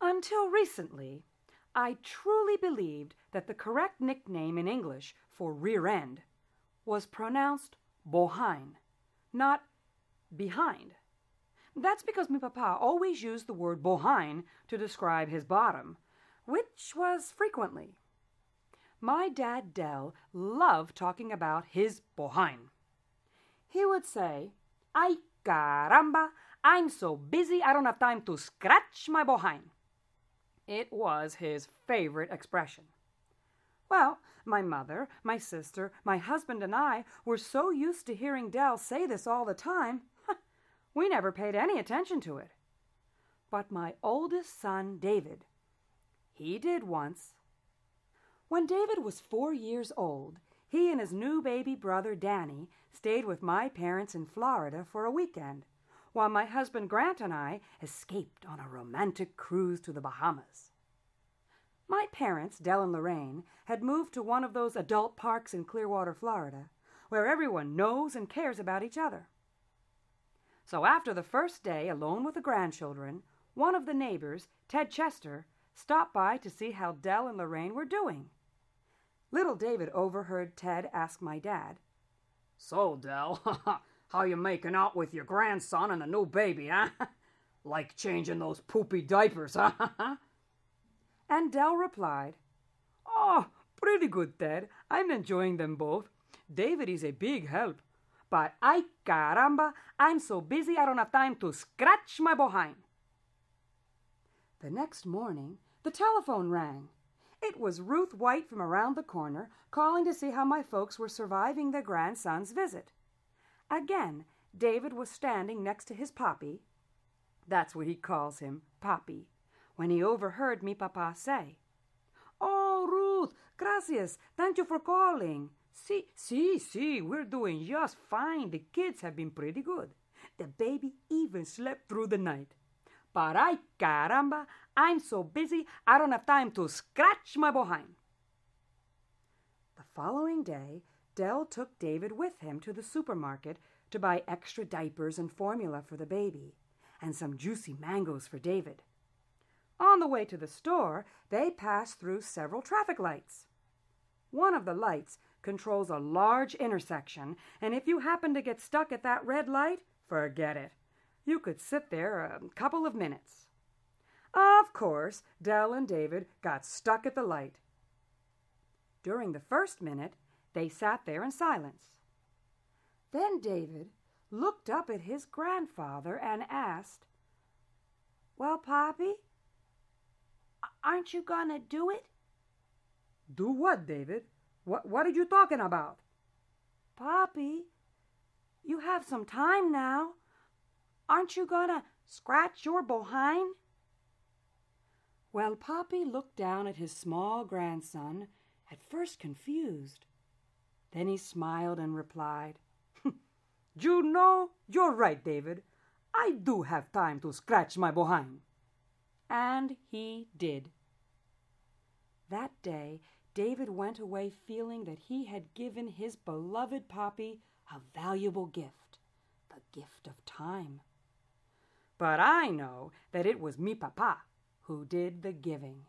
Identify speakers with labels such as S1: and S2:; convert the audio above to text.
S1: Until recently, I truly believed that the correct nickname in English for rear end was pronounced bohine, not behind. That's because my papa always used the word bohine to describe his bottom, which was frequently. My dad Dell loved talking about his bohine. He would say, Ay caramba, I'm so busy I don't have time to scratch my bohine. It was his favorite expression. Well, my mother, my sister, my husband, and I were so used to hearing Dell say this all the time, we never paid any attention to it. But my oldest son, David, he did once. When David was four years old, he and his new baby brother, Danny, stayed with my parents in Florida for a weekend while my husband Grant and I escaped on a romantic cruise to the Bahamas. My parents, Dell and Lorraine, had moved to one of those adult parks in Clearwater, Florida, where everyone knows and cares about each other. So after the first day alone with the grandchildren, one of the neighbors, Ted Chester, stopped by to see how Dell and Lorraine were doing. Little David overheard Ted ask my dad,
S2: So, Dell, How you making out with your grandson and the new baby, huh? like changing those poopy diapers, huh?
S1: and Dell replied, Oh, pretty good, Ted. I'm enjoying them both. David is a big help. But ay caramba, I'm so busy I don't have time to scratch my behind. The next morning, the telephone rang. It was Ruth White from around the corner calling to see how my folks were surviving their grandson's visit. Again, David was standing next to his Poppy. That's what he calls him, Poppy, when he overheard me papa say, Oh, Ruth, gracias, thank you for calling. See, see, see, we're doing just fine. The kids have been pretty good. The baby even slept through the night. But ay caramba, I'm so busy I don't have time to scratch my behind. The following day, Dell took David with him to the supermarket to buy extra diapers and formula for the baby, and some juicy mangoes for David. On the way to the store, they passed through several traffic lights. One of the lights controls a large intersection, and if you happen to get stuck at that red light, forget it. You could sit there a couple of minutes. Of course, Dell and David got stuck at the light. During the first minute, they sat there in silence. Then David looked up at his grandfather and asked, Well, Poppy, aren't you going to do it? Do what, David? What, what are you talking about? Poppy, you have some time now. Aren't you going to scratch your behind? Well, Poppy looked down at his small grandson, at first confused. Then he smiled and replied, You know, you're right, David. I do have time to scratch my behind. And he did. That day, David went away feeling that he had given his beloved Poppy a valuable gift, the gift of time. But I know that it was me papa who did the giving.